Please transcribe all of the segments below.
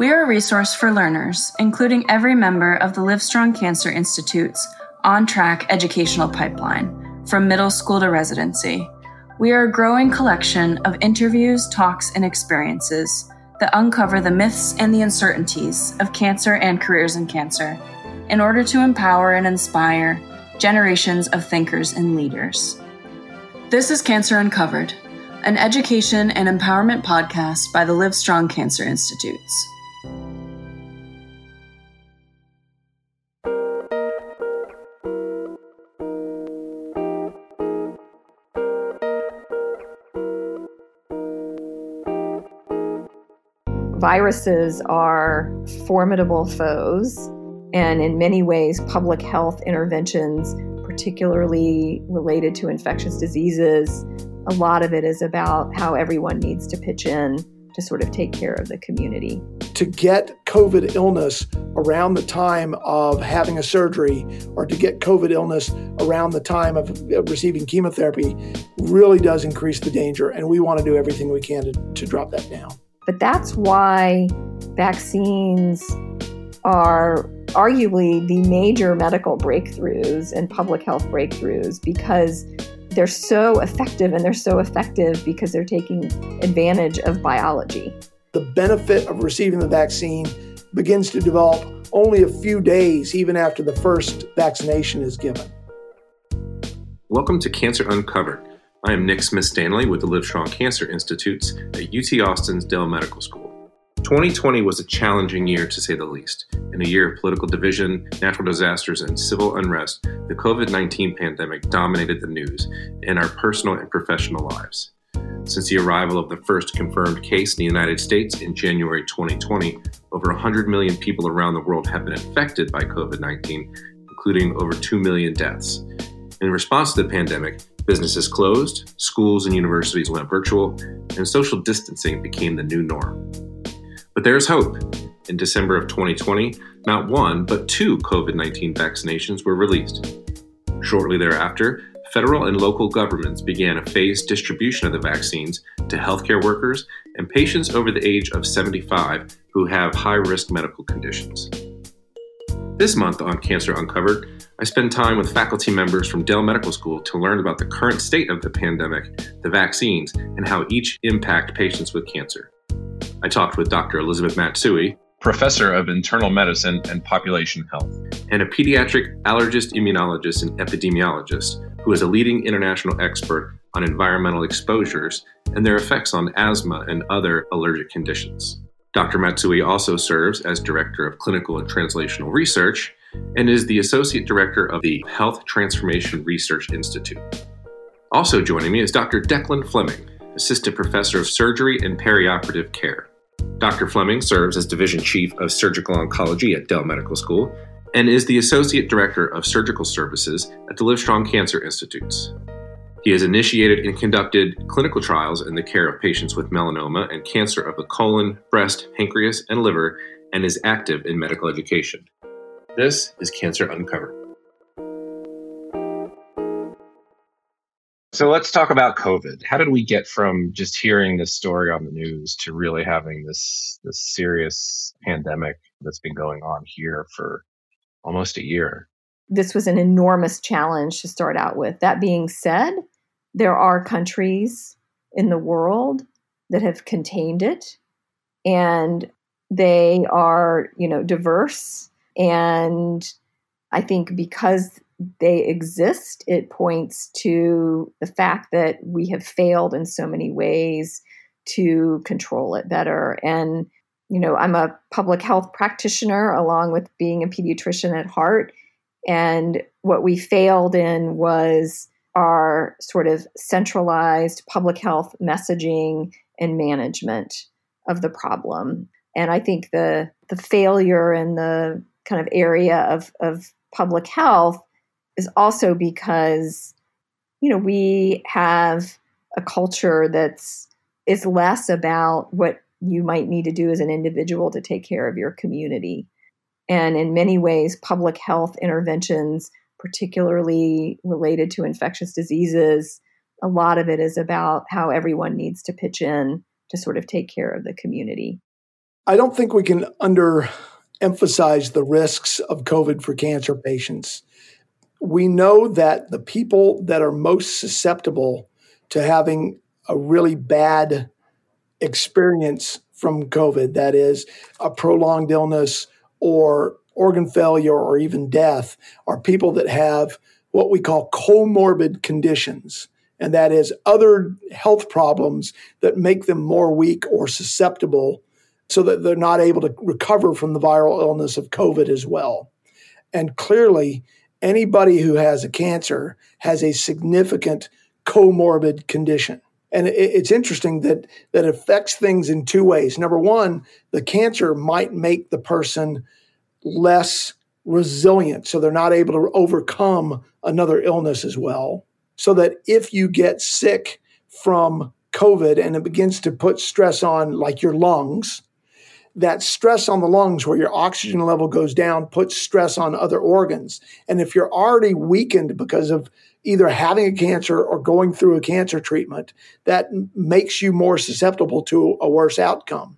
We are a resource for learners, including every member of the Livestrong Cancer Institute's on track educational pipeline, from middle school to residency. We are a growing collection of interviews, talks, and experiences that uncover the myths and the uncertainties of cancer and careers in cancer in order to empower and inspire generations of thinkers and leaders. This is Cancer Uncovered, an education and empowerment podcast by the Livestrong Cancer Institutes. Viruses are formidable foes, and in many ways, public health interventions, particularly related to infectious diseases, a lot of it is about how everyone needs to pitch in to sort of take care of the community. To get COVID illness around the time of having a surgery or to get COVID illness around the time of receiving chemotherapy really does increase the danger, and we want to do everything we can to, to drop that down. But that's why vaccines are arguably the major medical breakthroughs and public health breakthroughs because they're so effective and they're so effective because they're taking advantage of biology. The benefit of receiving the vaccine begins to develop only a few days even after the first vaccination is given. Welcome to Cancer Uncovered I am Nick Smith Stanley with the Livestrong Cancer Institutes at UT Austin's Dell Medical School. 2020 was a challenging year to say the least. In a year of political division, natural disasters, and civil unrest, the COVID 19 pandemic dominated the news in our personal and professional lives. Since the arrival of the first confirmed case in the United States in January 2020, over 100 million people around the world have been infected by COVID 19, including over 2 million deaths. In response to the pandemic, Businesses closed, schools and universities went virtual, and social distancing became the new norm. But there is hope. In December of 2020, not one, but two COVID 19 vaccinations were released. Shortly thereafter, federal and local governments began a phased distribution of the vaccines to healthcare workers and patients over the age of 75 who have high risk medical conditions. This month on Cancer Uncovered, I spend time with faculty members from Dell Medical School to learn about the current state of the pandemic, the vaccines, and how each impact patients with cancer. I talked with Dr. Elizabeth Matsui, professor of internal medicine and population health, and a pediatric allergist, immunologist, and epidemiologist who is a leading international expert on environmental exposures and their effects on asthma and other allergic conditions. Dr. Matsui also serves as director of clinical and translational research and is the Associate Director of the Health Transformation Research Institute. Also joining me is Dr. Declan Fleming, Assistant Professor of Surgery and Perioperative Care. Dr. Fleming serves as Division Chief of Surgical Oncology at Dell Medical School and is the Associate Director of Surgical Services at the Livestrong Cancer Institutes. He has initiated and conducted clinical trials in the care of patients with melanoma and cancer of the colon, breast, pancreas, and liver, and is active in medical education. This is Cancer Uncovered. So let's talk about COVID. How did we get from just hearing this story on the news to really having this this serious pandemic that's been going on here for almost a year? This was an enormous challenge to start out with. That being said, there are countries in the world that have contained it and they are, you know, diverse and I think because they exist, it points to the fact that we have failed in so many ways to control it better. And, you know, I'm a public health practitioner along with being a pediatrician at heart. And what we failed in was our sort of centralized public health messaging and management of the problem. And I think the the failure in the kind of area of, of public health is also because you know we have a culture that's is less about what you might need to do as an individual to take care of your community and in many ways public health interventions particularly related to infectious diseases a lot of it is about how everyone needs to pitch in to sort of take care of the community I don't think we can underemphasize the risks of COVID for cancer patients. We know that the people that are most susceptible to having a really bad experience from COVID, that is, a prolonged illness or organ failure or even death, are people that have what we call comorbid conditions. And that is other health problems that make them more weak or susceptible so that they're not able to recover from the viral illness of COVID as well. And clearly, anybody who has a cancer has a significant comorbid condition. And it's interesting that that affects things in two ways. Number one, the cancer might make the person less resilient, so they're not able to overcome another illness as well. So that if you get sick from COVID and it begins to put stress on like your lungs, that stress on the lungs where your oxygen level goes down puts stress on other organs. And if you're already weakened because of either having a cancer or going through a cancer treatment, that makes you more susceptible to a worse outcome.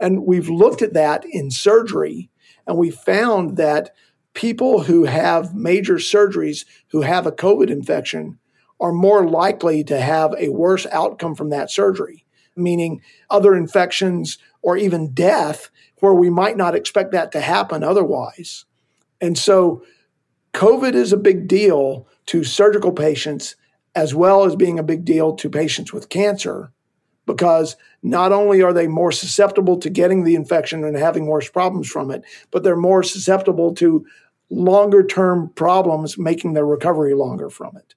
And we've looked at that in surgery, and we found that people who have major surgeries who have a COVID infection are more likely to have a worse outcome from that surgery, meaning other infections or even death where we might not expect that to happen otherwise. And so, COVID is a big deal to surgical patients as well as being a big deal to patients with cancer because not only are they more susceptible to getting the infection and having worse problems from it, but they're more susceptible to longer term problems, making their recovery longer from it.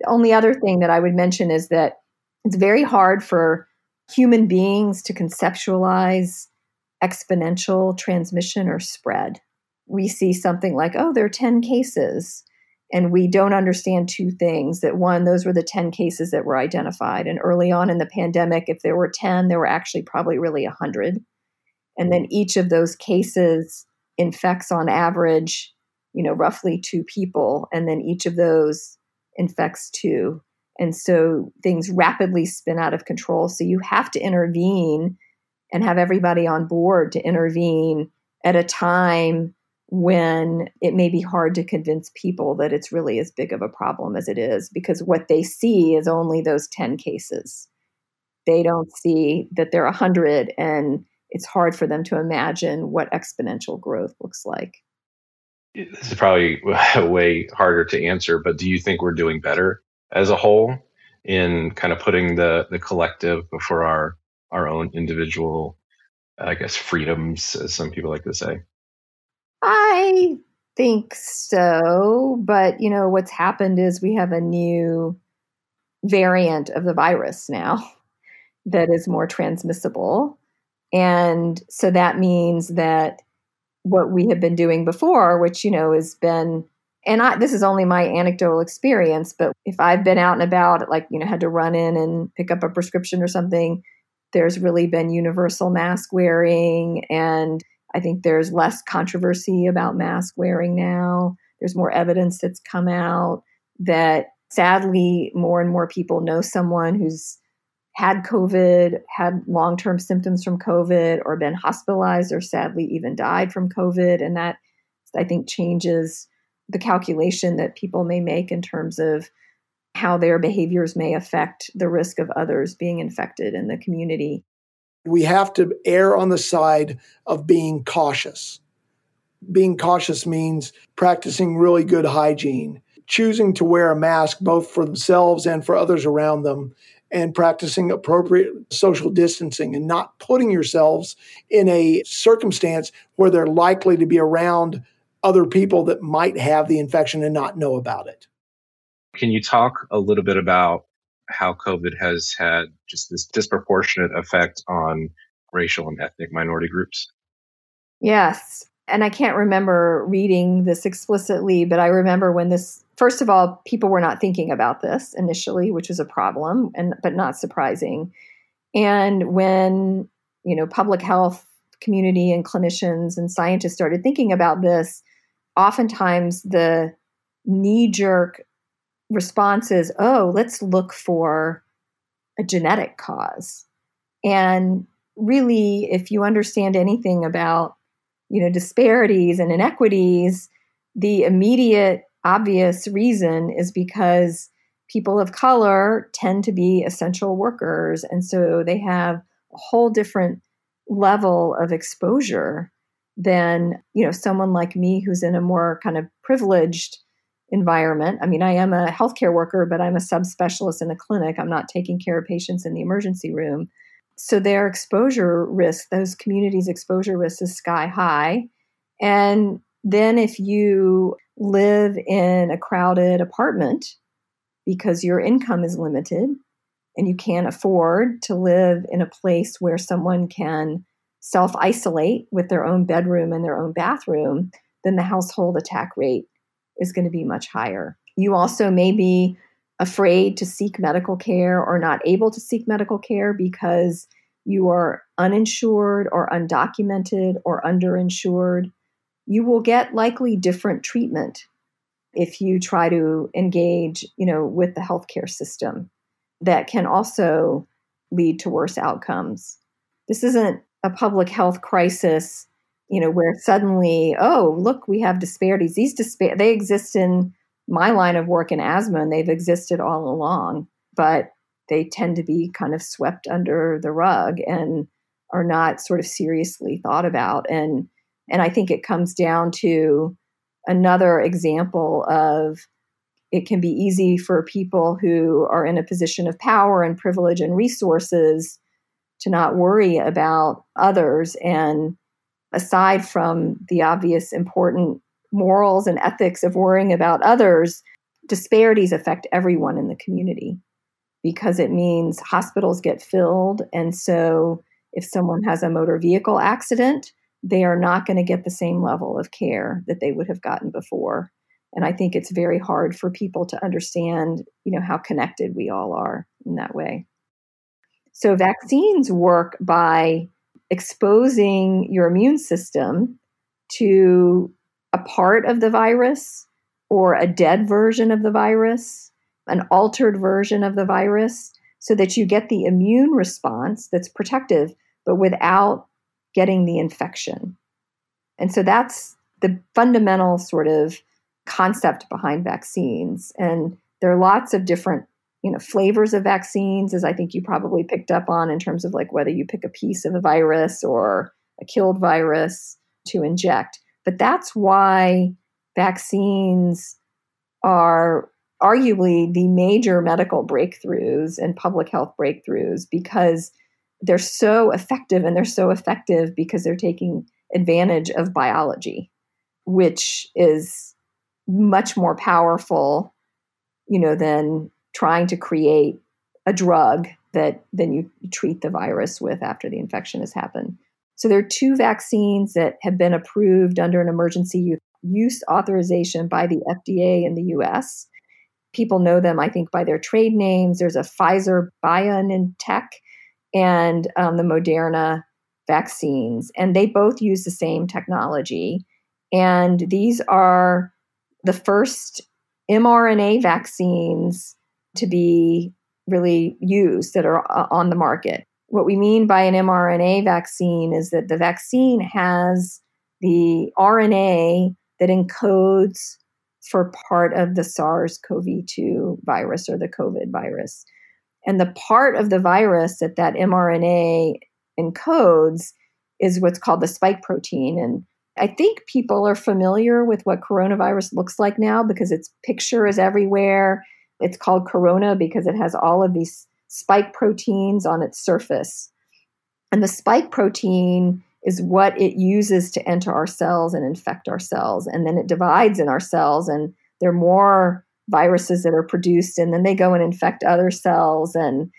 The only other thing that I would mention is that it's very hard for human beings to conceptualize exponential transmission or spread. We see something like, oh, there are 10 cases and we don't understand two things that one those were the 10 cases that were identified. And early on in the pandemic if there were 10 there were actually probably really 100 and then each of those cases infects on average you know roughly two people. And then each of those infects two. And so things rapidly spin out of control. So you have to intervene and have everybody on board to intervene at a time when it may be hard to convince people that it's really as big of a problem as it is because what they see is only those 10 cases. They don't see that there are 100 and it's hard for them to imagine what exponential growth looks like. This is probably way harder to answer, but do you think we're doing better as a whole in kind of putting the the collective before our our own individual I guess freedoms as some people like to say? I think so, but you know what's happened is we have a new variant of the virus now that is more transmissible. And so that means that what we have been doing before, which you know has been and I, this is only my anecdotal experience, but if I've been out and about, like, you know, had to run in and pick up a prescription or something, there's really been universal mask wearing and I think there's less controversy about mask wearing now. There's more evidence that's come out that sadly more and more people know someone who's had COVID, had long term symptoms from COVID, or been hospitalized, or sadly even died from COVID. And that, I think, changes the calculation that people may make in terms of how their behaviors may affect the risk of others being infected in the community we have to err on the side of being cautious. Being cautious means practicing really good hygiene, choosing to wear a mask both for themselves and for others around them, and practicing appropriate social distancing and not putting yourselves in a circumstance where they're likely to be around other people that might have the infection and not know about it. Can you talk a little bit about how COVID has had just this disproportionate effect on racial and ethnic minority groups? Yes. And I can't remember reading this explicitly, but I remember when this first of all, people were not thinking about this initially, which was a problem and but not surprising. And when, you know, public health community and clinicians and scientists started thinking about this, oftentimes the knee jerk response is, oh, let's look for a genetic cause. And really, if you understand anything about, you know, disparities and inequities, the immediate obvious reason is because people of color tend to be essential workers. And so they have a whole different level of exposure than, you know, someone like me who's in a more kind of privileged environment. I mean, I am a healthcare worker, but I'm a subspecialist in the clinic. I'm not taking care of patients in the emergency room. So their exposure risk, those communities' exposure risk is sky high. And then if you live in a crowded apartment because your income is limited and you can't afford to live in a place where someone can self isolate with their own bedroom and their own bathroom, then the household attack rate is going to be much higher. You also may be afraid to seek medical care or not able to seek medical care because you are uninsured or undocumented or underinsured. You will get likely different treatment if you try to engage, you know, with the healthcare system that can also lead to worse outcomes. This isn't a public health crisis you know, where suddenly, oh, look, we have disparities. These dispar- they exist in my line of work in asthma, and they've existed all along, but they tend to be kind of swept under the rug and are not sort of seriously thought about. And and I think it comes down to another example of it can be easy for people who are in a position of power and privilege and resources to not worry about others and aside from the obvious important morals and ethics of worrying about others, disparities affect everyone in the community because it means hospitals get filled. And so if someone has a motor vehicle accident, they are not going to get the same level of care that they would have gotten before. And I think it's very hard for people to understand, you know, how connected we all are in that way. So vaccines work by exposing your immune system to a part of the virus or a dead version of the virus, an altered version of the virus, so that you get the immune response that's protective, but without getting the infection. And so that's the fundamental sort of concept behind vaccines. And there are lots of different you know flavors of vaccines as i think you probably picked up on in terms of like whether you pick a piece of a virus or a killed virus to inject. But that's why vaccines are arguably the major medical breakthroughs and public health breakthroughs because they're so effective and they're so effective because they're taking advantage of biology which is much more powerful you know than trying to create a drug that then you treat the virus with after the infection has happened. So there are two vaccines that have been approved under an emergency use authorization by the FDA in the US. People know them, I think, by their trade names. There's a Pfizer BioNTech and um, the Moderna vaccines, and they both use the same technology. And these are the first mRNA vaccines to be really used that are uh, on the market. What we mean by an mRNA vaccine is that the vaccine has the RNA that encodes for part of the SARS CoV 2 virus or the COVID virus. And the part of the virus that that mRNA encodes is what's called the spike protein. And I think people are familiar with what coronavirus looks like now because its picture is everywhere. It's called corona because it has all of these spike proteins on its surface. And the spike protein is what it uses to enter our cells and infect our cells. And then it divides in our cells, and there are more viruses that are produced, and then they go and infect other cells. And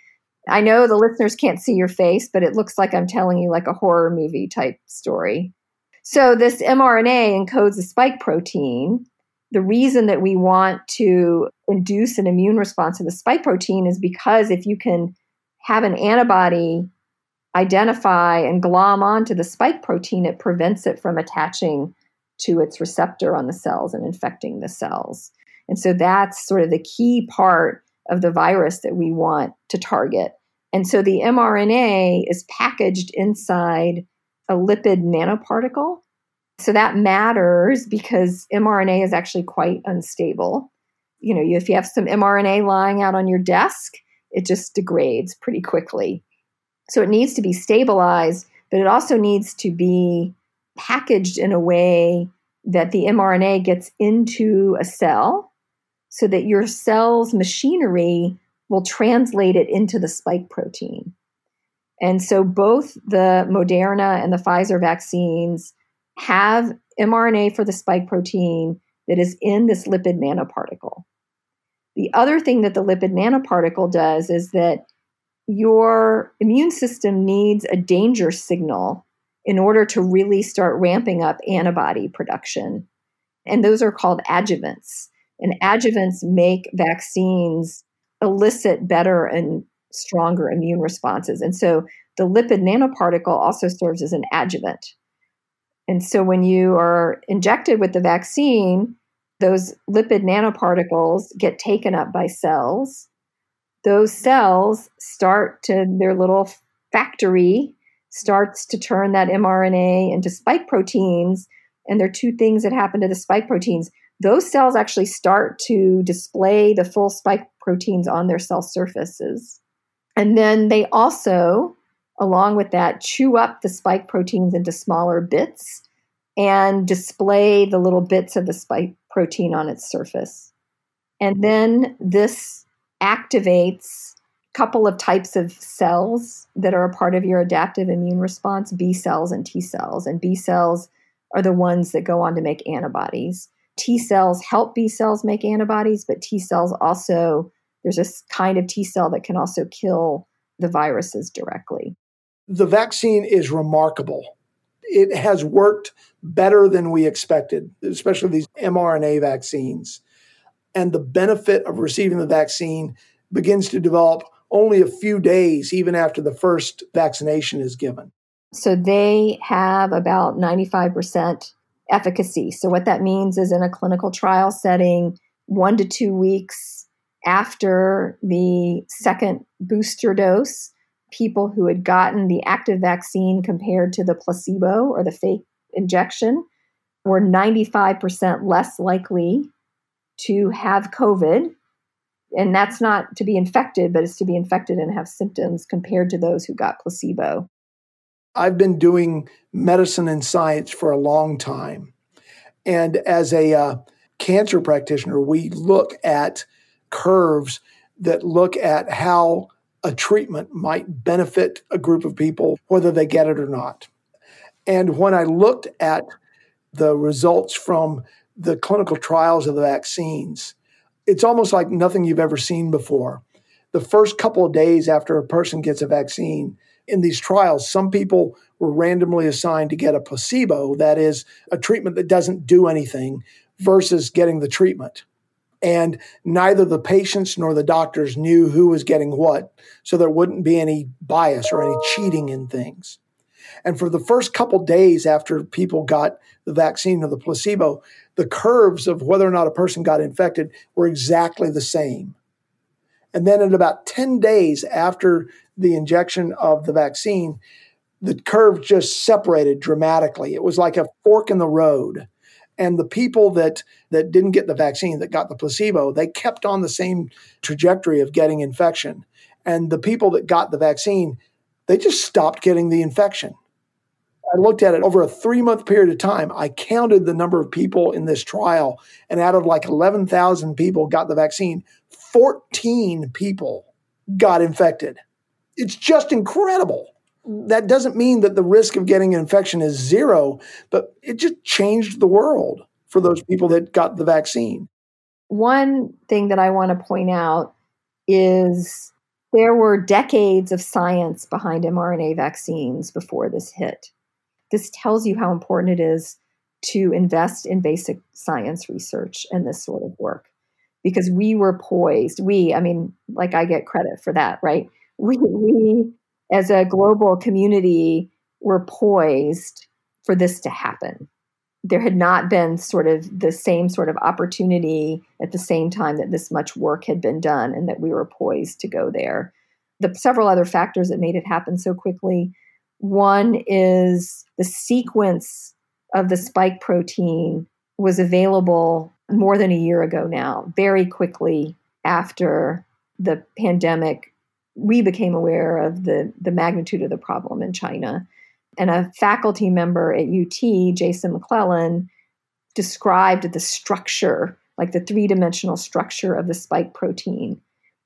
I know the listeners can't see your face, but it looks like I'm telling you like a horror movie type story. So, this mRNA encodes a spike protein, the reason that we want to induce an immune response to the spike protein is because if you can have an antibody identify and glom onto the spike protein, it prevents it from attaching to its receptor on the cells and infecting the cells. And so that's sort of the key part of the virus that we want to target. And so the mRNA is packaged inside a lipid nanoparticle. So that matters because mRNA is actually quite unstable. You know, if you have some mRNA lying out on your desk, it just degrades pretty quickly. So it needs to be stabilized, but it also needs to be packaged in a way that the mRNA gets into a cell so that your cell's machinery will translate it into the spike protein. And so both the Moderna and the Pfizer vaccines have mRNA for the spike protein that is in this lipid nanoparticle. The other thing that the lipid nanoparticle does is that your immune system needs a danger signal in order to really start ramping up antibody production. And those are called adjuvants. And adjuvants make vaccines elicit better and stronger immune responses. And so the lipid nanoparticle also serves as an adjuvant. And so when you are injected with the vaccine, those lipid nanoparticles get taken up by cells. Those cells start to their little factory starts to turn that mRNA into spike proteins. And there are two things that happen to the spike proteins. Those cells actually start to display the full spike proteins on their cell surfaces. And then they also, along with that, chew up the spike proteins into smaller bits and display the little bits of the spike protein on its surface. And then this activates a couple of types of cells that are a part of your adaptive immune response B cells and T cells. And B cells are the ones that go on to make antibodies. T cells help B cells make antibodies, but T cells also, there's a kind of T cell that can also kill the viruses directly. The vaccine is remarkable. It has worked better than we expected, especially these mRNA vaccines. And the benefit of receiving the vaccine begins to develop only a few days, even after the first vaccination is given. So they have about 95% efficacy. So, what that means is in a clinical trial setting, one to two weeks after the second booster dose, people who had gotten the active vaccine compared to the placebo or the fake injection were 95% less likely to have COVID. And that's not to be infected, but it's to be infected and have symptoms compared to those who got placebo. I've been doing medicine and science for a long time. And as a uh, cancer practitioner, we look at curves that look at how a treatment might benefit a group of people, whether they get it or not. And when I looked at the results from the clinical trials of the vaccines, it's almost like nothing you've ever seen before. The first couple of days after a person gets a vaccine, in these trials, some people were randomly assigned to get a placebo, that is, a treatment that doesn't do anything, versus getting the treatment. And neither the patients nor the doctors knew who was getting what, so there wouldn't be any bias or any cheating in things. And for the first couple days after people got the vaccine or the placebo, the curves of whether or not a person got infected were exactly the same. And then at about 10 days after the injection of the vaccine, the curve just separated dramatically. It was like a fork in the road. And the people that, that didn't get the vaccine, that got the placebo, they kept on the same trajectory of getting infection. And the people that got the vaccine, they just stopped getting the infection. I looked at it over a three month period of time. I counted the number of people in this trial, and out of like 11,000 people got the vaccine, 14 people got infected. It's just incredible. That doesn't mean that the risk of getting an infection is zero, but it just changed the world for those people that got the vaccine. One thing that I want to point out is there were decades of science behind mRNA vaccines before this hit. This tells you how important it is to invest in basic science research and this sort of work because we were poised. We, I mean, like I get credit for that, right? We, we as a global community we were poised for this to happen. There had not been sort of the same sort of opportunity at the same time that this much work had been done and that we were poised to go there. the several other factors that made it happen so quickly. One is the sequence of the spike protein was available more than a year ago now, very quickly after the pandemic. We became aware of the, the magnitude of the problem in China. And a faculty member at UT, Jason McLellan, described the structure, like the three dimensional structure of the spike protein.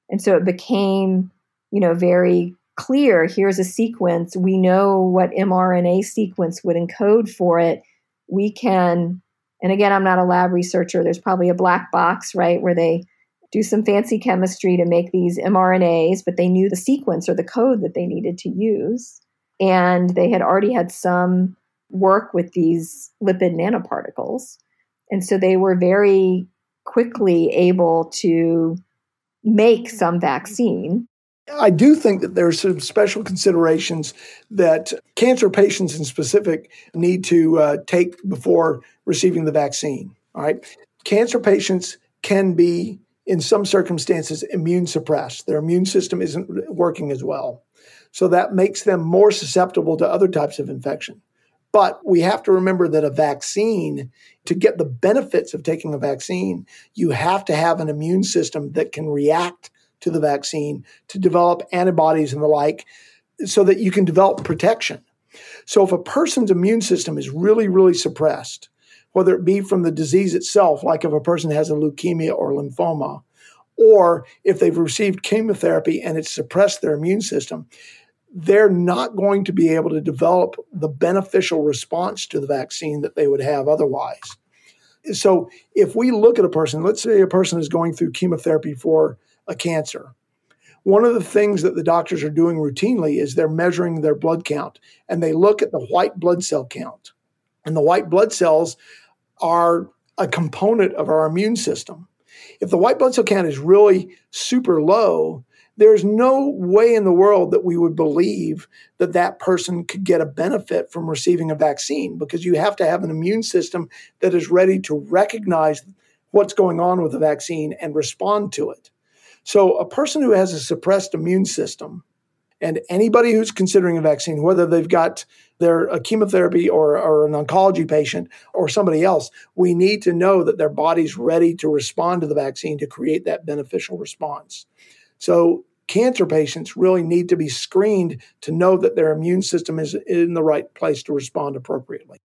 And so it became, you know, very clear here's a sequence. We know what mRNA sequence would encode for it. We can, and again, I'm not a lab researcher, there's probably a black box, right, where they do some fancy chemistry to make these mRNAs, but they knew the sequence or the code that they needed to use. And they had already had some work with these lipid nanoparticles. And so they were very quickly able to make some vaccine. I do think that there are some special considerations that cancer patients in specific need to uh, take before receiving the vaccine. All right. Cancer patients can be, in some circumstances, immune suppressed. Their immune system isn't working as well. So that makes them more susceptible to other types of infection. But we have to remember that a vaccine, to get the benefits of taking a vaccine, you have to have an immune system that can react to the vaccine to develop antibodies and the like so that you can develop protection. So if a person's immune system is really, really suppressed, whether it be from the disease itself, like if a person has a leukemia or lymphoma, or if they've received chemotherapy and it's suppressed their immune system, they're not going to be able to develop the beneficial response to the vaccine that they would have otherwise. So, if we look at a person, let's say a person is going through chemotherapy for a cancer, one of the things that the doctors are doing routinely is they're measuring their blood count and they look at the white blood cell count. And the white blood cells are a component of our immune system. If the white blood cell count is really super low, there's no way in the world that we would believe that that person could get a benefit from receiving a vaccine because you have to have an immune system that is ready to recognize what's going on with the vaccine and respond to it. So, a person who has a suppressed immune system, and anybody who's considering a vaccine, whether they've got their a chemotherapy or, or an oncology patient or somebody else, we need to know that their body's ready to respond to the vaccine to create that beneficial response. So cancer patients really need to be screened to know that their immune system is in the right place to respond appropriately.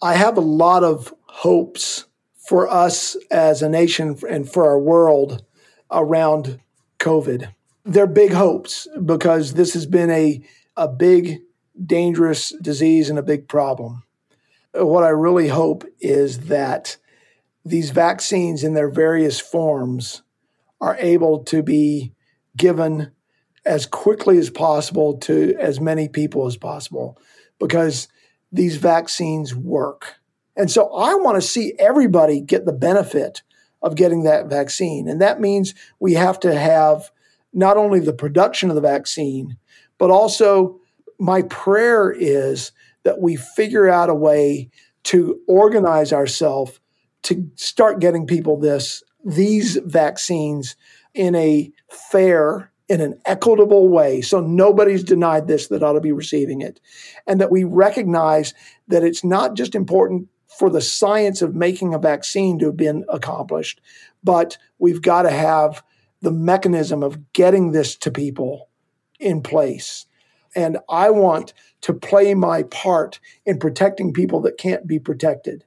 I have a lot of hopes for us as a nation and for our world around COVID. They're big hopes because this has been a, a big, dangerous disease and a big problem. What I really hope is that these vaccines in their various forms are able to be given as quickly as possible to as many people as possible because these vaccines work. And so I want to see everybody get the benefit of getting that vaccine. And that means we have to have not only the production of the vaccine, but also my prayer is that we figure out a way to organize ourselves to start getting people this these vaccines in a fair, in an equitable way. So nobody's denied this that ought to be receiving it. And that we recognize that it's not just important for the science of making a vaccine to have been accomplished, but we've got to have the mechanism of getting this to people in place. And I want to play my part in protecting people that can't be protected.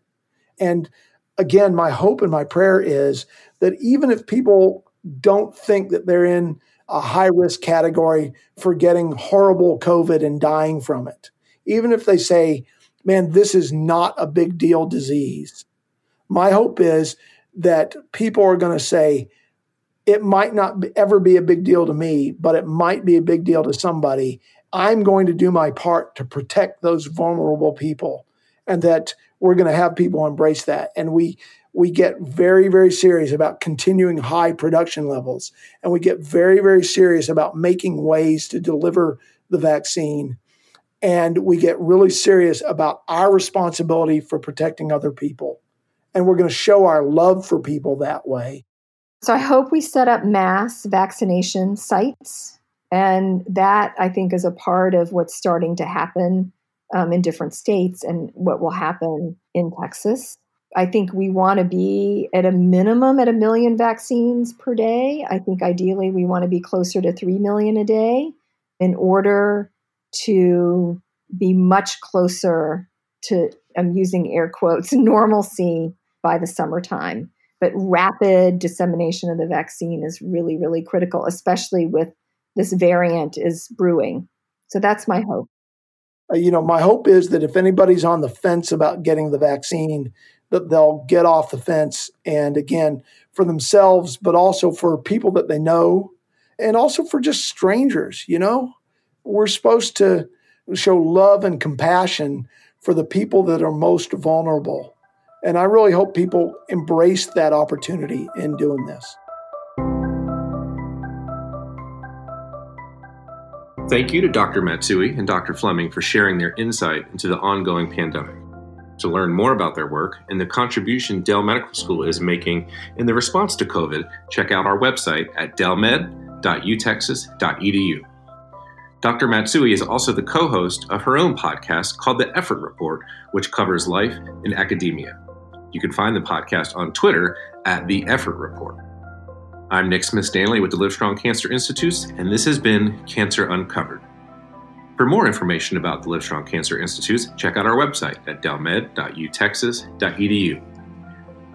And again, my hope and my prayer is that even if people don't think that they're in a high risk category for getting horrible COVID and dying from it, even if they say, man, this is not a big deal disease, my hope is that people are going to say, it might not ever be a big deal to me, but it might be a big deal to somebody. I'm going to do my part to protect those vulnerable people, and that we're going to have people embrace that. And we we get very, very serious about continuing high production levels. And we get very, very serious about making ways to deliver the vaccine. And we get really serious about our responsibility for protecting other people. And we're going to show our love for people that way. So I hope we set up mass vaccination sites And that, I think, is a part of what's starting to happen um, in different states and what will happen in Texas. I think we want to be at a minimum at a million vaccines per day. I think ideally we want to be closer to 3 million a day in order to be much closer to, I'm using air quotes, normalcy by the summertime. But rapid dissemination of the vaccine is really, really critical, especially with this variant is brewing. So that's my hope. Uh, you know, my hope is that if anybody's on the fence about getting the vaccine, that they'll get off the fence and again for themselves, but also for people that they know and also for just strangers, you know? We're supposed to show love and compassion for the people that are most vulnerable. And I really hope people embrace that opportunity in doing this. Thank you to Dr. Matsui and Dr. Fleming for sharing their insight into the ongoing pandemic. To learn more about their work and the contribution Dell Medical School is making in the response to COVID, check out our website at dellmed.utexas.edu. Dr. Matsui is also the co host of her own podcast called The Effort Report, which covers life in academia. You can find the podcast on Twitter at The Effort Report. I'm Nick Smith Stanley with the Livestrong Cancer Institutes, and this has been Cancer Uncovered. For more information about the Livestrong Cancer Institutes, check out our website at dellmed.utexas.edu.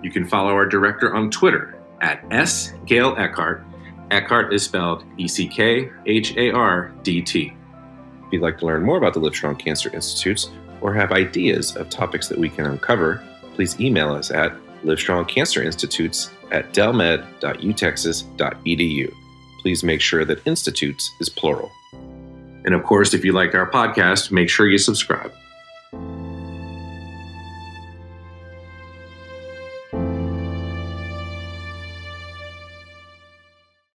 You can follow our director on Twitter at S. Gail Eckhardt Eckhardt is spelled E C K H A R D T. If you'd like to learn more about the Livestrong Cancer Institutes or have ideas of topics that we can uncover, please email us at livestrongcancerinstitutes at dellmed.utexas.edu. Please make sure that institutes is plural. And of course, if you liked our podcast, make sure you subscribe.